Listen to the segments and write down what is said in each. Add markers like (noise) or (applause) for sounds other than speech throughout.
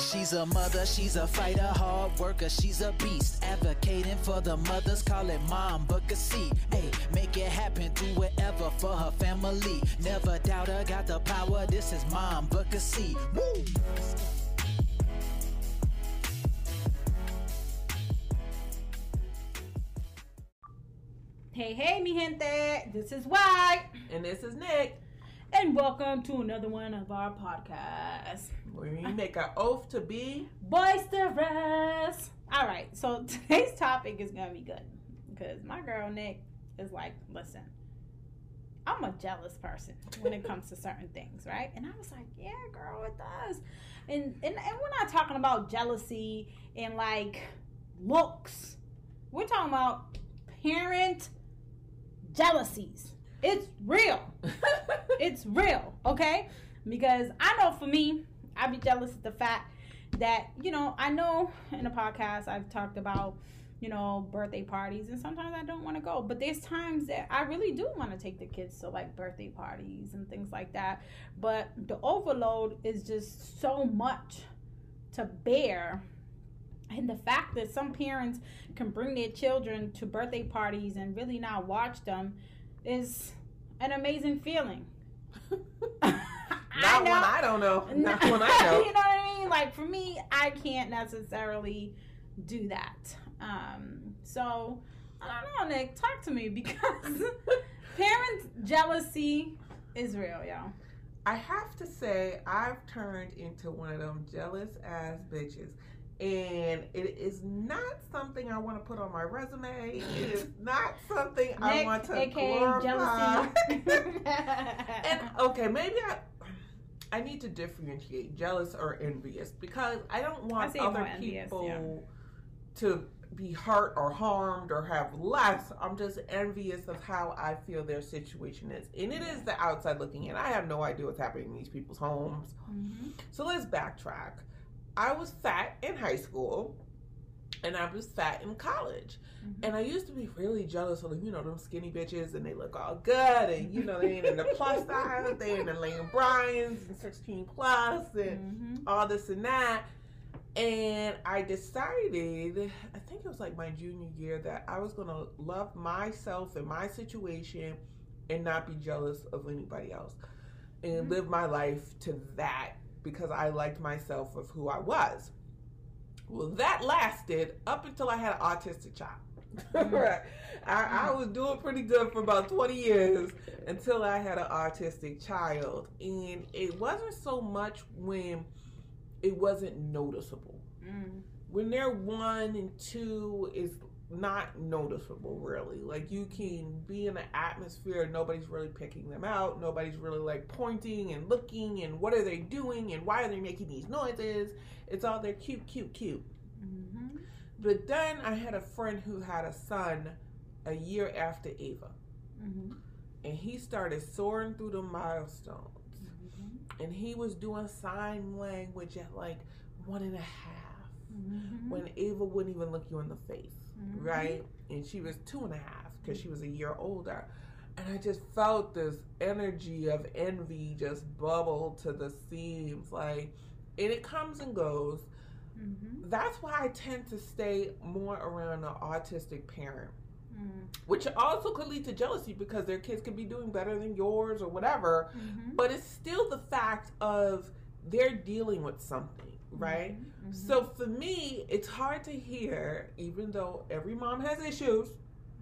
She's a mother, she's a fighter, hard worker, she's a beast. Advocating for the mothers, call it mom, book a seat. Hey, make it happen, do whatever for her family. Never doubt her, got the power. This is mom, book a seat. Woo! Hey, hey, mi gente. This is White. And this is Nick. And welcome to another one of our podcasts. Where we make an oath to be boisterous. All right, so (laughs) today's topic is to be good because my girl Nick is like, listen, I'm a jealous person when it comes to certain things, right? And I was like, yeah, girl, it does. And, and, and we're not talking about jealousy and like looks, we're talking about parent jealousies. It's real. (laughs) it's real, okay? Because I know for me, I'd be jealous of the fact that, you know, I know in the podcast I've talked about, you know, birthday parties and sometimes I don't want to go. But there's times that I really do want to take the kids to like birthday parties and things like that. But the overload is just so much to bear and the fact that some parents can bring their children to birthday parties and really not watch them is an amazing feeling. (laughs) (laughs) Not one I don't know. (laughs) Not one I know. you know what I mean? Like for me, I can't necessarily do that. Um, so I don't know, Nick. Talk to me because parents jealousy is real, y'all. I have to say, I've turned into one of them jealous ass bitches and it is not something I want to put on my resume. It is (laughs) not something I want to AKA glorify. (laughs) and okay, maybe I I need to differentiate jealous or envious because I don't want I other people envious, yeah. to be hurt or harmed or have less. I'm just envious of how I feel their situation is. And it is the outside looking in. I have no idea what's happening in these people's homes. Mm-hmm. So let's backtrack. I was fat in high school and I was fat in college. Mm-hmm. And I used to be really jealous of, you know, them skinny bitches and they look all good and, you know, they ain't in the plus (laughs) size, they ain't in the Lane Bryants and 16 plus and mm-hmm. all this and that. And I decided, I think it was like my junior year, that I was going to love myself and my situation and not be jealous of anybody else and mm-hmm. live my life to that because I liked myself of who I was. Well, that lasted up until I had an autistic child. (laughs) right. I, I, was doing pretty good for about 20 years until I had an autistic child. And it wasn't so much when it wasn't noticeable. Mm. When they're one and two, is not noticeable really. Like you can be in an atmosphere, nobody's really picking them out, nobody's really like pointing and looking and what are they doing and why are they making these noises. It's all they're cute, cute, cute. Mm-hmm. But then I had a friend who had a son a year after Ava, mm-hmm. and he started soaring through the milestones, mm-hmm. and he was doing sign language at like one and a half. When Ava wouldn't even look you in the face mm-hmm. right? And she was two and a half because she was a year older. And I just felt this energy of envy just bubble to the seams. Like, and it comes and goes. Mm-hmm. That's why I tend to stay more around an autistic parent. Mm. Which also could lead to jealousy because their kids could be doing better than yours or whatever. Mm-hmm. But it's still the fact of they're dealing with something right? Mm-hmm. So for me, it's hard to hear, even though every mom has issues,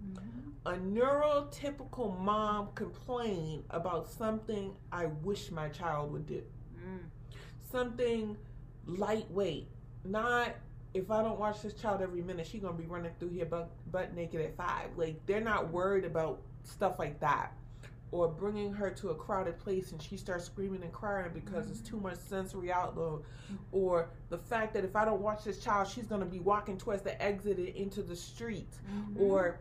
mm-hmm. a neurotypical mom complain about something I wish my child would do. Mm. Something lightweight, not if I don't watch this child every minute, she's gonna be running through here butt, butt naked at five. Like they're not worried about stuff like that or bringing her to a crowded place and she starts screaming and crying because mm-hmm. it's too much sensory outload or the fact that if i don't watch this child she's going to be walking towards the exit into the street mm-hmm. or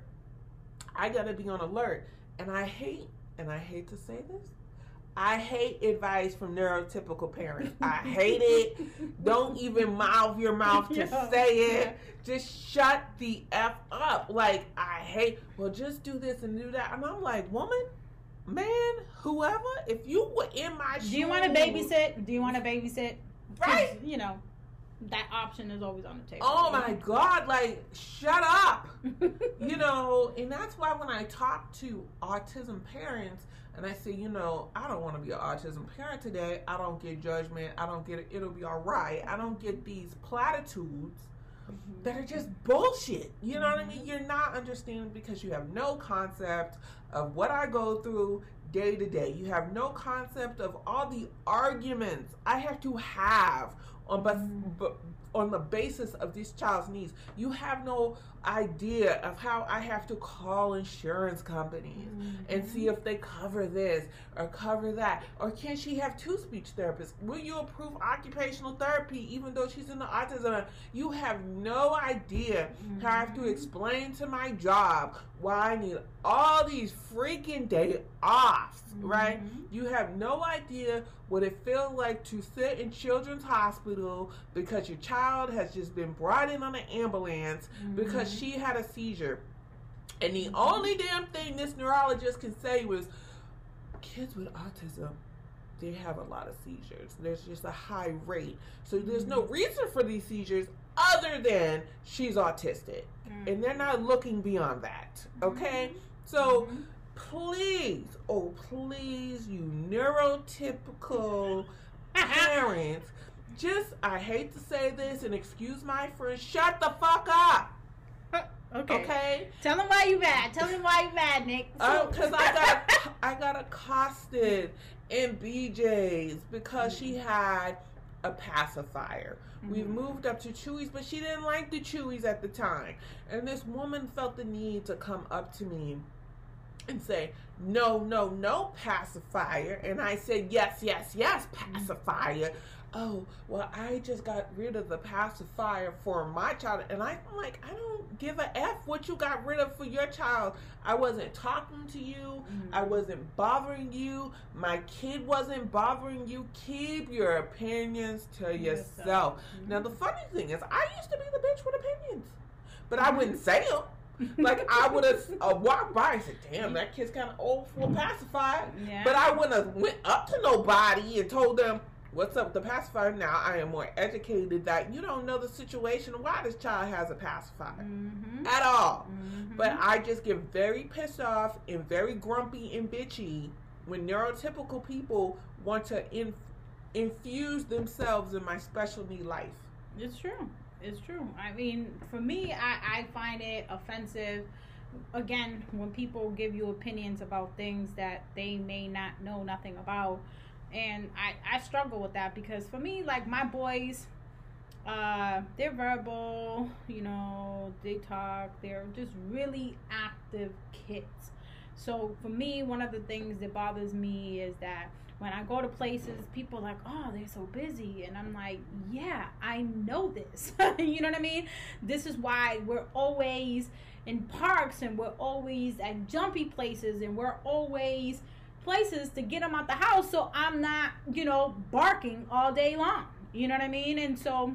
i got to be on alert and i hate and i hate to say this I hate advice from neurotypical parents. I hate it. (laughs) Don't even mouth your mouth to yeah, say it. Just shut the F up. Like, I hate, well, just do this and do that. And I'm like, woman, man, whoever, if you were in my shoes, Do you want to babysit? Do you want to babysit? Right. You know. that option is always on the table. Oh my God, like, shut up. (laughs) you know, and that's why when I talk to autism parents and I say, you know, I don't want to be an autism parent today, I don't get judgment, I don't get it, it'll be all right. I don't get these platitudes Mhm. that are just bullshit. You know what I mean? You're not understanding because you have no concept of what I go through day to day. You have no concept of all the arguments I have to have on but, Mhm. but on the basis of this child's needs. You have no idea of how I have to call insurance companies and see if they cover this or cover that. Or can she have two speech therapists? Will you approve occupational therapy even though she's in the autism? You have no idea how I have to Mhm. explain to my job why I need all these freaking day offs, right? Mhm. You have no idea what it feels like to sit in children's hospital because your child has just been brought in on an ambulance because Mhm. she had a seizure. And the only damn thing this neurologist can say was kids with autism, they have a lot of seizures. There's just a high rate. So there's no Mm-hmm. reason for these seizures other than she's autistic. Mhm. And they're not looking beyond that. Okay? So Mhm. Please, oh please, you neurotypical parents, (laughs) just I hate to say this and excuse my friend, shut the fuck up. okay. Okay? Tell them why you mad. Tell them why you mad, Nick. Oh, because I got (laughs) I got accosted in BJ's because she had a pacifier. We Mhm. moved up to Chewy's, but she didn't like the Chewy's at the time. And this woman felt the need to come up to me and say, No, no, no pacifier. And I said, Yes, yes, yes, pacifier. Oh, well, I just got rid of the pacifier for my child. And I'm like, I don't give a F what you got rid of for your child. I wasn't talking to you. Mhm. I wasn't bothering you. My kid wasn't bothering you. Keep your opinions to yourself. Yourself. Now, the funny thing is, I used to be the bitch with opinions, but I wouldn't say them. (laughs) Like, I would have uh, walked by and said, damn, that kid's kind of old for a pacifier. yeah. But I wouldn't have went up to nobody and told them, what's up with the pacifier? Now, I am more educated that you don't know the situation why this child has a pacifier Mhm. at all. Mhm. But I just get very pissed off and very grumpy and bitchy when neurotypical people want to in, infuse themselves in my special need life. It's true. It's true. I mean, for me, I, I find it offensive. Again, when people give you opinions about things that they may not know nothing about. And I, I struggle with that because for me, like my boys, uh, they're verbal, you know, they talk, they're just really active kids. So for me, one of the things that bothers me is that when I go to places, people like, oh, they're so busy. And I'm like, yeah, I know this. (laughs) you know what I mean? This is why we're always in parks and we're always at jumpy places and we're always places to get them out the house so I'm not, you know, barking all day long. You know what I mean? And so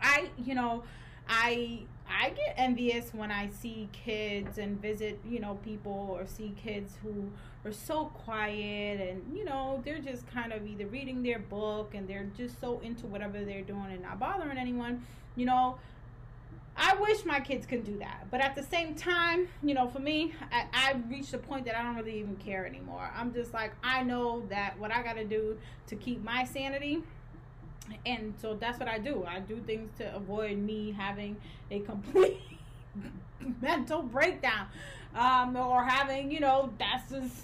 I, you know, I I get envious when I see kids and visit, you know, people or see kids who are so quiet and, you know, they're just kind of either reading their book and they're just so into whatever they're doing and not bothering anyone. You know, I wish my kids could do that. But at the same time, you know, for me, I, I reached a point that I don't really even care anymore. I'm just like, I know that what I got to do to keep my sanity and so that's what I do. I do things to avoid me having a complete (laughs) mental breakdown, um, or having you know that's just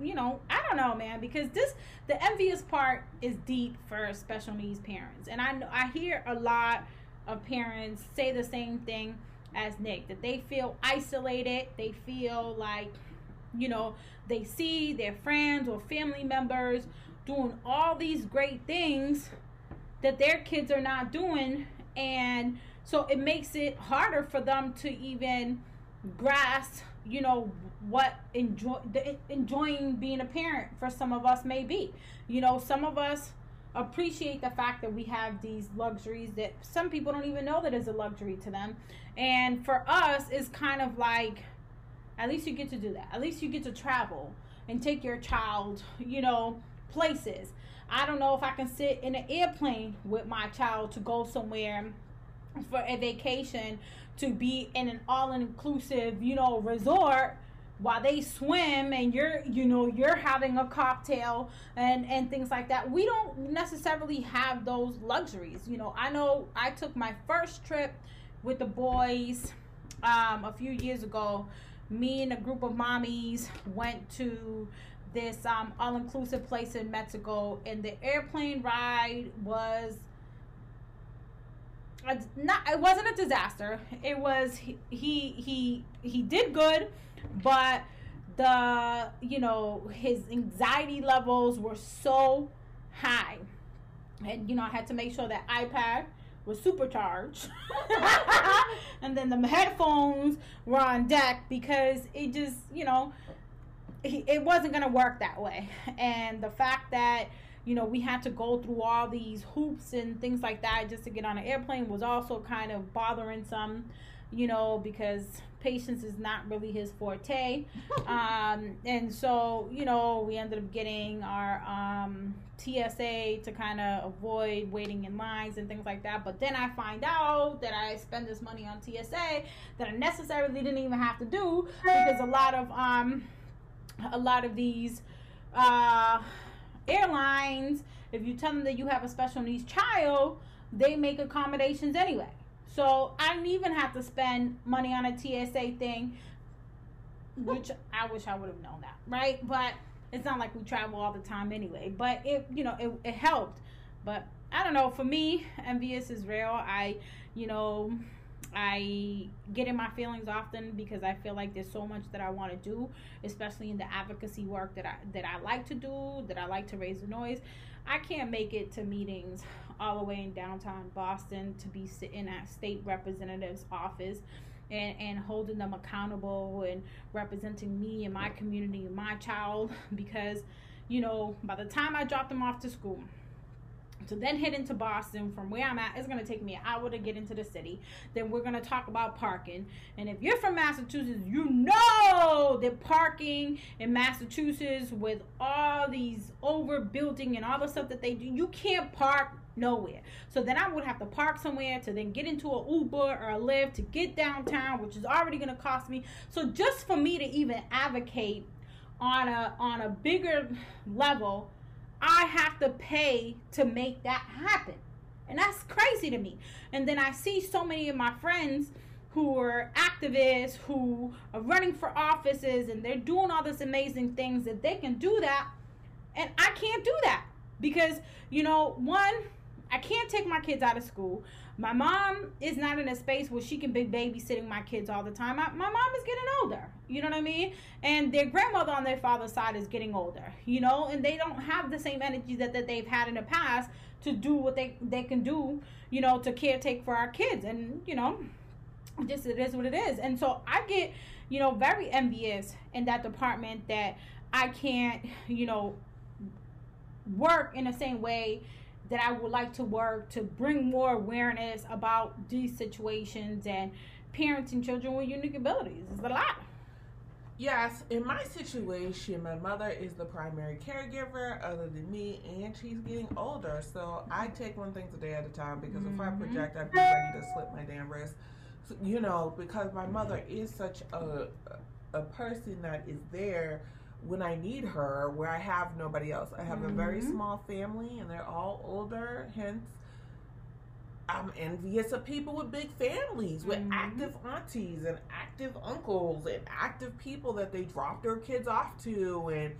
you know I don't know, man. Because this the envious part is deep for special needs parents, and I I hear a lot of parents say the same thing as Nick that they feel isolated. They feel like you know they see their friends or family members doing all these great things that their kids are not doing and so it makes it harder for them to even grasp you know what enjoy the, enjoying being a parent for some of us may be. You know some of us appreciate the fact that we have these luxuries that some people don't even know that is a luxury to them. And for us it's kind of like at least you get to do that. At least you get to travel and take your child you know places I don't know if I can sit in an airplane with my child to go somewhere for a vacation to be in an all inclusive, you know, resort while they swim and you're you know you're having a cocktail and and things like that. We don't necessarily have those luxuries you know. I know i took my first trip with the boys um, a few years ago. Me and a group of mommies went to this um, all-inclusive place in mexico and the airplane ride was a, not it wasn't a disaster. It was he he he, he did good but the you know his anxiety levels were so high. And you know i had to make sure that ipad was supercharged. (laughs) And then the headphones were on deck because it just you know it wasn't going to work that way and the fact that you know we had to go through all these hoops and things like that just to get on an airplane was also kind of bothering some you know because patience is not really his forte. (laughs) um, and so, you know, we ended up getting our um, TSA to kind of avoid waiting in lines and things like that. But then I find out that I spend this money on TSA that I necessarily didn't even have to do because a lot of um, a lot of these uh, airlines, if you tell them that you have a special needs child, they make accommodations anyway. So I didn't even have to spend money on a TSA thing, which I wish I would have known that, right? But it's not like we travel all the time anyway. But it, you know, it, it helped. But I don't know. For me, envious is real. I, you know, I get in my feelings often because I feel like there's so much that I want to do, especially in the advocacy work that I that I like to do, that I like to raise the noise. I can't make it to meetings all the way in downtown Boston to be sitting at state representative's office and, and holding them accountable and representing me and my community and my child (laughs) because, you know, by the time I drop them off to school, to then head into Boston from where I'm at, it's going to take me an hour to get into the city. Then we're going to talk about parking. And if you're from Massachusetts, you know that parking in Massachusetts with all these overbuilding and all the stuff that they do, you can't park nowhere. So then I would have to park somewhere to then get into an Uber or a Lyft to get downtown, which is already going to cost me. So just for me to even advocate on a on a bigger level, I have to pay to make that happen. And that's crazy to me. And then I see so many of my friends who are activists, who are running for offices, and they're doing all this amazing things that they can do that. And I can't do that because, you know, one, I can't take my kids out of school. My mom is not in a space where she can be babysitting my kids all the time. I, my mom is getting older. You know what I mean? And their grandmother on their father's side is getting older. You know, and they don't have the same energy that, that they've had in the past to do what they they can do. You know, to caretake for our kids. And you know, just it is what it is. And so I get, you know, very envious in that department that I can't, you know, work in the same way that I would like to work to bring more awareness about these situations and parenting children with unique abilities. It's a lot. Yes, in my situation, my mother is the primary caregiver other than me, and she's getting older. So I take one thing a day at a time because mm-hmm. if I mm-hmm. project, I'd be ready to slip my damn wrist. So, you know, because my mother is such a a person that is there when I need her, where I have nobody else. I have mm-hmm. a very mm-hmm. small family and they're all older, hence I'm envious of people with big families, with mm-hmm. active aunties and active uncles and active people that they drop their kids off to. And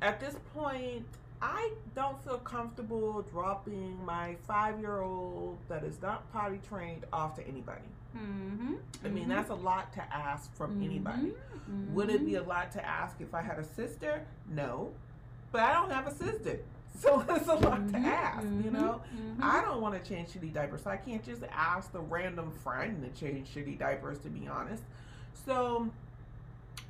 at this point, I don't feel comfortable dropping my five year old that is not potty trained off to anybody. Mm-hmm. I mean, mm-hmm. that's a lot to ask from mm-hmm. anybody. Would it be a lot to ask if I had a sister? No. But I don't have a sister. (laughs) So it's a lot to ask, you know? I don't want to change shitty diapers. So I can't just ask the random friend to change shitty diapers, to be honest. So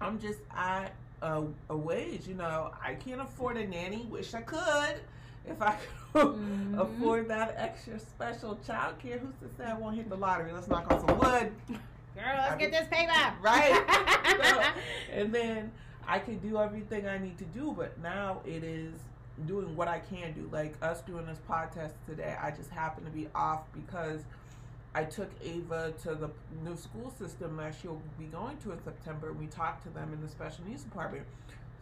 I'm just at a, a wage, you know. I can't afford a nanny. Wish I could if I could mm-hmm. afford that extra special child care, who's to say I won't hit the lottery? Let's knock on some wood. Girl, let's I get this paper. Right. (laughs) so, and then I can do everything I need to do, but now it is doing what I can do. Like us doing this podcast today, I just happen to be off because I took Ava to the new school system that she'll be going to in September. We talked to them in the special needs department.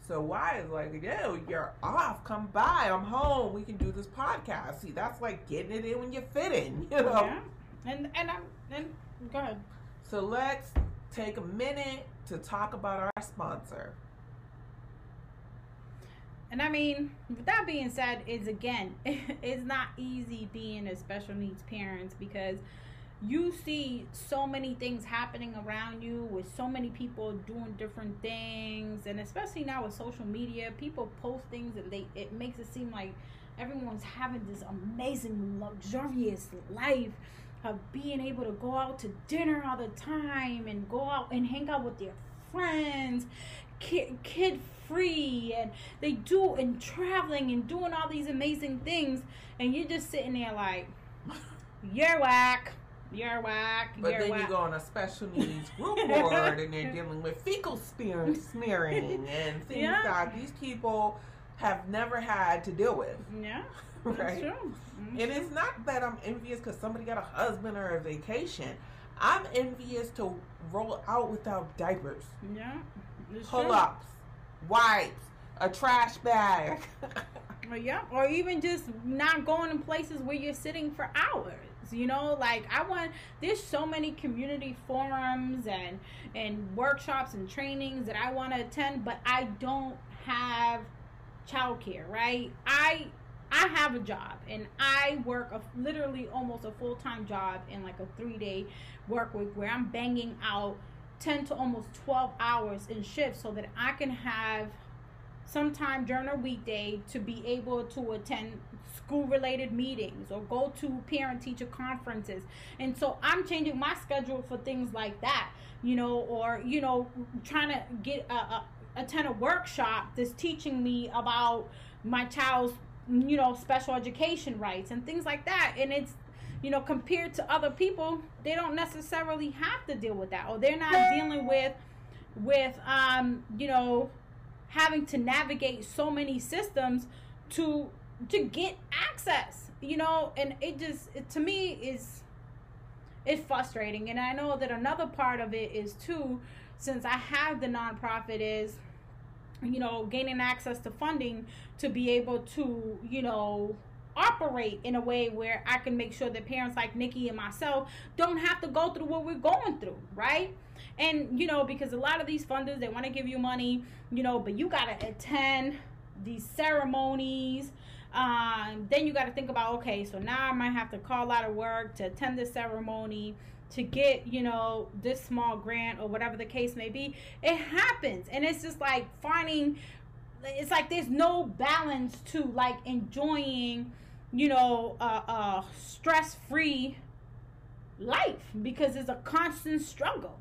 So why is like, yo, you're off. Come by. I'm home. We can do this podcast. See, that's like getting it in when you fit in, (laughs) you know. Yeah. And and I'm and go ahead. So let's take a minute to talk about our sponsor. And I mean, with that being said, is again, (laughs) it's not easy being a special needs parents because you see so many things happening around you with so many people doing different things and especially now with social media people post things and they it makes it seem like everyone's having this amazing luxurious life of being able to go out to dinner all the time and go out and hang out with their friends kid, kid free and they do and traveling and doing all these amazing things. And you're just sitting there like (laughs) you're whack you're whack. But you're then whack. you go on a special needs group (laughs) board and they're dealing with fecal spear- (laughs) smearing and things Yeah. that these people have never had to deal with. Yeah, (laughs) that's Right? true. That's And it's not that I'm envious because somebody got a husband or a vacation. I'm envious to roll out without diapers, yeah, Pull ups, wipes, a trash bag. Yeah, or even just not going to places where you're sitting for hours. You know, like I want. There's so many community forums and and workshops and trainings that I want to attend, but I don't have childcare. Right? I I have a job and I work a literally almost a full time job in like a three day work week where I'm banging out ten to almost twelve hours in shifts so that I can have sometime during a weekday to be able to attend school related meetings or go to parent teacher conferences. And so i'm changing my schedule for things like that you know or you know trying to get a, a attend a workshop that's teaching me about my child's you know special education rights and things like that. And it's you know compared to other people they don't necessarily have to deal with that or they're not dealing with with um you know having to navigate so many systems to to get access you know? And it just it, to me is it's frustrating. And i know that another part of it is too since i have the nonprofit is you know gaining access to funding to be able to you know operate in a way where i can make sure that parents like nikki and myself don't have to go through what we're going through right? And you know because a lot of these funders they want to give you money you know but you got to attend these ceremonies um, then you got to think about okay so now i might have to call out of work to attend the ceremony to get you know this small grant or whatever the case may be. It happens and it's just like finding it's like there's no balance to like enjoying you know a, a stress-free life because it's a constant struggle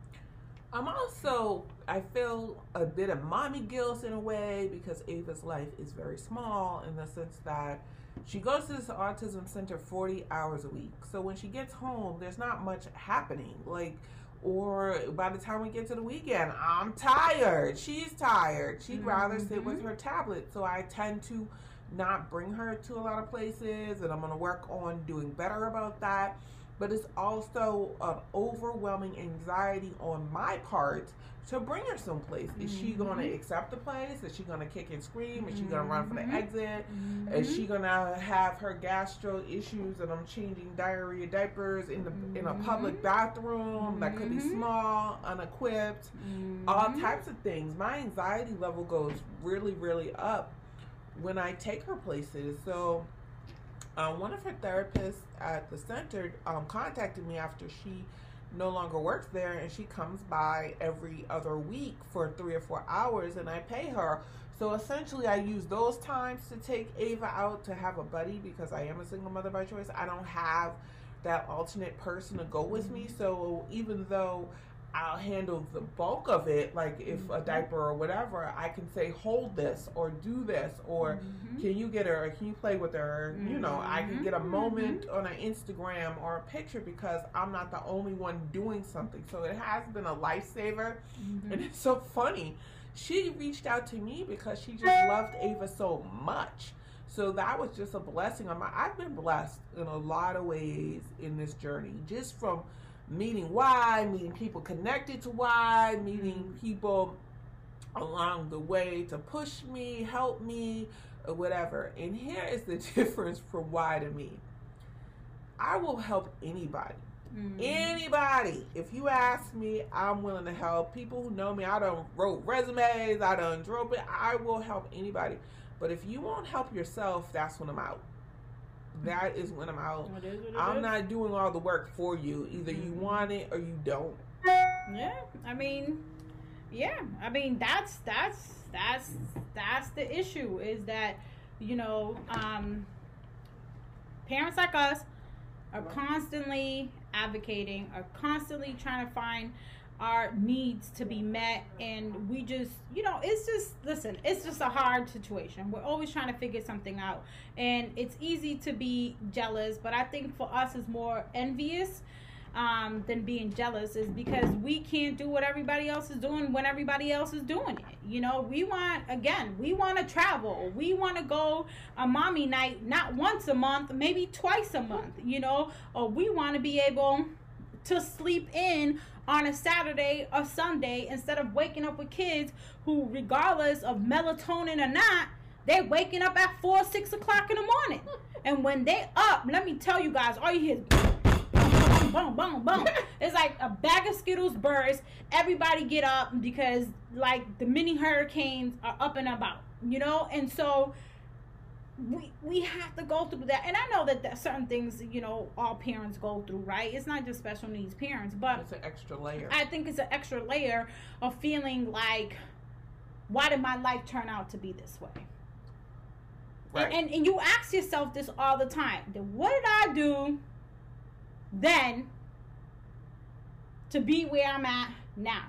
I'm also, I feel a bit of mommy guilt in a way because Ava's life is very small in the sense that she goes to this autism center 40 hours a week. So when she gets home, there's not much happening. Like, or by the time we get to the weekend, I'm tired. She's tired. She'd rather sit with mm-hmm. her tablet. So I tend to not bring her to a lot of places, and I'm going to work on doing better about that but it's also an overwhelming anxiety on my part to bring her someplace. Is she going to accept the place? Is she going to kick and scream? Is she going to run for the Mhm. exit? Is she going to have her gastro issues and I'm changing diarrhea diapers in the in a public Mhm. bathroom that could be small, unequipped, all types of things. My anxiety level goes really really up when I take her places. So um, one of her therapists at the center um, contacted me after she no longer works there and she comes by every other week for three or four hours and I pay her. So essentially, I use those times to take Ava out to have a buddy because I am a single mother by choice. I don't have that alternate person to go with me. So even though I'll handle the bulk of it, like if a diaper or whatever, I can say, hold this or do this or Mhm. can you get her or can you play with her you know i can get a Mhm, moment on an instagram or a picture because i'm not the only one doing something so it has been a lifesaver Mhm. and it's so funny she reached out to me because she just loved ava so much So that was just a blessing. On my, I've been blessed in a lot of ways in this journey, just from meeting why, meeting people connected to why, meeting people along the way to push me, help me, or whatever. And here is the (laughs) difference from why to me. I will help anybody. Mm. Anybody. If you ask me, I'm willing to help. People who know me, I don't wrote resumes, I don't drove it. I will help anybody. But if you won't help yourself, that's when I'm out. That is when I'm out. I'm is. not doing all the work for you. Either you mm-hmm. want it or you don't. Yeah, I mean, yeah, I mean that's that's that's that's the issue is that you know um, parents like us are constantly advocating, are constantly trying to find our needs to be met and we just you know it's just listen it's just a hard situation we're always trying to figure something out and it's easy to be jealous but i think for us is more envious um, than being jealous is because we can't do what everybody else is doing when everybody else is doing it. You know, we want, again, we want to travel. We want to go a mommy night, not once a month, maybe twice a month, you know, or we want to be able to sleep in on a Saturday or Sunday instead of waking up with kids who, regardless of melatonin or not, they're waking up at four, six o'clock in the morning. (laughs) And when they up, let me tell you guys, all you hear is (laughs) boom, boom, boom, boom. (laughs) it's like a bag of Skittles burst. Everybody get up because like the mini hurricanes are up and about, you know? And so we we have to go through that. And i know that, that certain things you know all parents go through right? It's not just special needs parents but it's an extra layer. I think it's an extra layer of feeling like why did my life turn out to be this way? Right. and, and, and you ask yourself this all the time. What did i do then to be where i'm at now?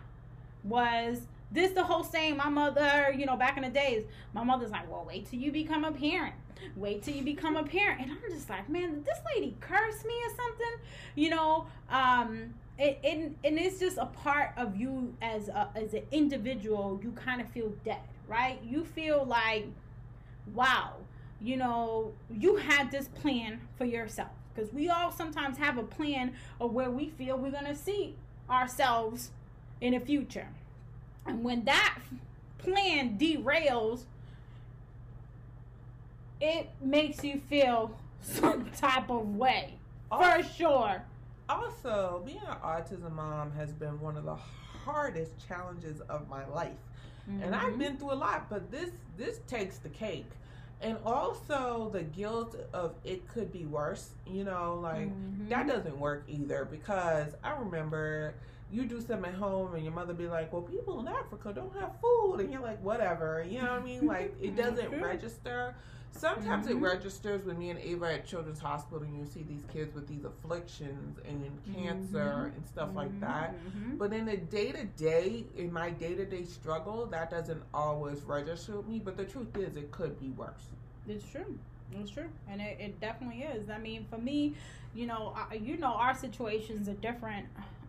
Was this the whole saying my mother, you know, back in the days, my mother's like, well, wait till you become a parent. Wait till you become a parent. And I'm just like, man, this lady curse me or something? You know, um, it, it, and it's just a part of you as a, as an individual you kind of feel dead right you feel like wow you know you had this plan for yourself because we all sometimes have a plan of where we feel we're going to see ourselves in the future and when that plan derails, it makes you feel (laughs) some type of way. For sure. Also, being an autism mom has been one of the hardest challenges of my life. Mm-hmm. And I've mm-hmm. been through a lot, but this this takes the cake. And also the guilt of it could be worse, you know, like mm-hmm. that doesn't work either because I remember you do something at home and your mother be like, well, people in Africa don't have food. And you're like, whatever. You know what I mean? (laughs) Like, it doesn't register. Sometimes mm-hmm. it registers when me and Ava at Children's Hospital and you see these kids with these afflictions and cancer mm-hmm. and stuff mm-hmm. like that. Mm-hmm. But in the day to day, in my day to day struggle, that doesn't always register with me. But the truth is, it could be worse. It's true. It's true, and it, it definitely is. I mean, for me, you know, I, you know, our situations are different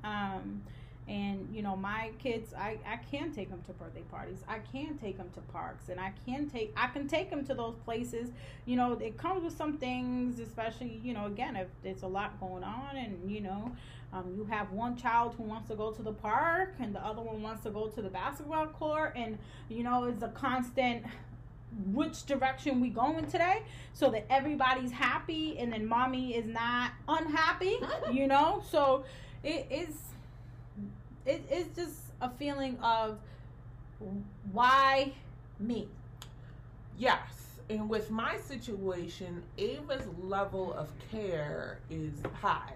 um, and you know my kids I, I can take them to birthday parties. I can take them to parks and i can take i can take them to those places. You know it comes with some things especially you know again if there's a lot going on and you know um, you have one child who wants to go to the park and the other one wants to go to the basketball court and you know it's a constant which direction we going today so that everybody's happy and then mommy is not unhappy (laughs) you know? So it is it, it's just a feeling of why me? Yes and with my situation ava's level of care is high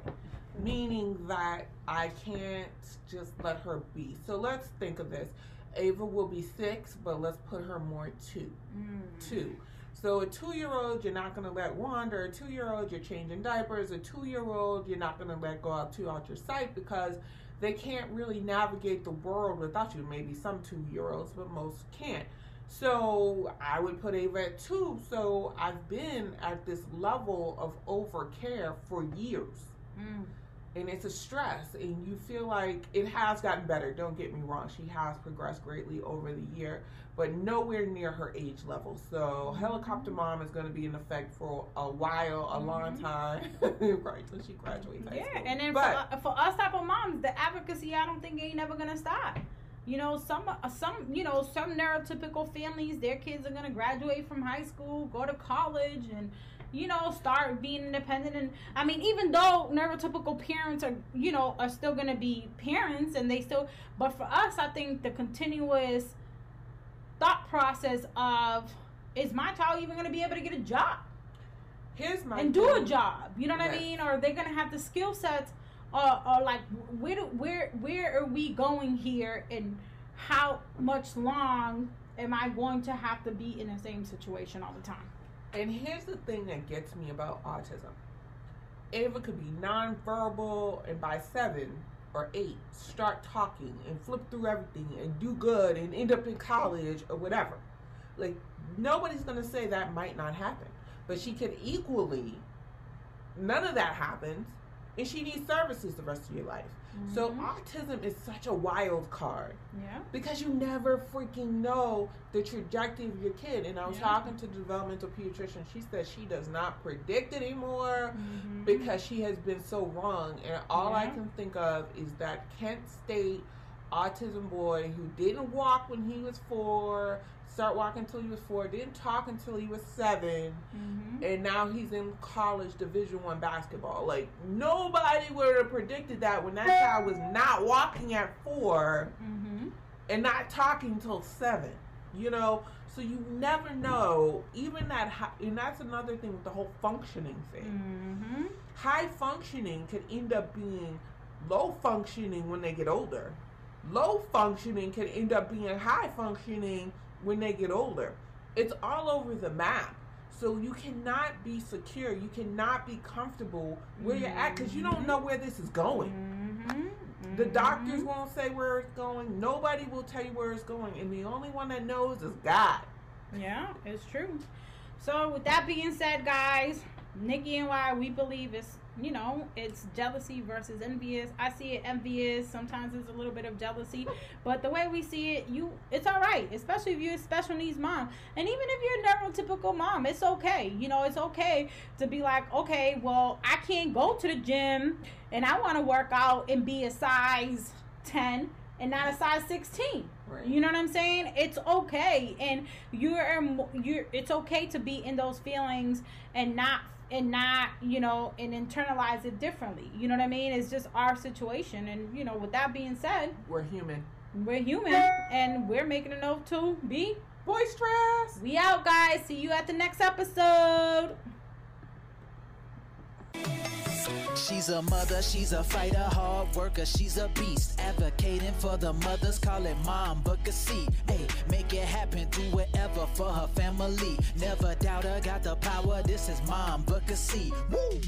meaning that i can't just let her be. So let's think of this. Ava will be six but let's put her more two. Mm. two so a two-year-old, you're not going to let wander. A two-year-old, you're changing diapers. A two-year-old, you're not going to let go out to out your sight because they can't really navigate the world without you. Maybe some two-year-olds, but most can't. So I would put Ava at two. So I've been at this level of overcare for years. Mm. And it's a stress and you feel like it has gotten better don't get me wrong she has progressed greatly over the year but nowhere near her age level so helicopter mom is going to be in effect for a while a long Mhm. time (laughs) right till she graduates high Yeah, school. and then but for, for us type of moms, the advocacy I don't think ain't never gonna stop. You know, some uh, some you know some neurotypical families, their kids are gonna graduate from high school, go to college, and you know start being independent. And I mean, even though neurotypical parents are you know are still gonna be parents, and they still, but for us, I think the continuous thought process of is my child even gonna be able to get a job? here's my and do a job. You know what I mean? Or they're gonna have the skill sets, or, or like where do, where where are we going here, and how much long am I going to have to be in the same situation all the time? And here's the thing that gets me about autism. Ava could be nonverbal and by seven or eight start talking and flip through everything and do good and end up in college or whatever. Like nobody's gonna say that might not happen. But she could equally none of that happens and she needs services the rest of your life. So Mhm. autism is such a wild card yeah, because you never freaking know the trajectory of your kid. And I was Yeah. talking to the developmental pediatrician. She said she does not predict anymore Mhm. because she has been so wrong. And all I can think of is that Kent State autism boy who didn't walk when he was four, start walking until he was four, didn't talk until he was seven, Mhm. and now he's in college division one basketball. Like nobody would have predicted that when that child was not walking at four Mhm. and not talking till seven. You know, so you never know. Even that, hi- and that's another thing with the whole functioning thing. Mhm. High functioning could end up being low functioning when they get older. Low functioning can end up being high functioning when they get older. It's all over the map. So you cannot be secure. You cannot be comfortable where you're at because you don't know where this is going. Mhm. The doctors Mhm. won't say where it's going. Nobody will tell you where it's going. And the only one that knows is God. Yeah, it's true. So with that being said, guys, Nikki and why we believe it's you know it's jealousy versus envious. I see it envious. Sometimes it's a little bit of jealousy, but the way we see it, you it's all right. Especially if you're a special needs mom, and even if you're a neurotypical mom, it's okay. You know, it's okay to be like, okay, well, I can't go to the gym, and I want to work out and be a size ten and not a size sixteen. Right. You know what I'm saying? It's okay, and you're you're. It's okay to be in those feelings and not and not you know and internalize it differently. You know what I mean? It's just our situation, and you know. With that being said, We're human. we're human, and we're making a note to be. Boisterous. We out, guys. See you at the next episode. She's a mother, she's a fighter, hard worker, she's a beast. Advocating for the mothers, call it mom, book a seat. Hey, make it happen, do whatever for her family. Never doubt her, got the power, this is mom, book a seat. Woo!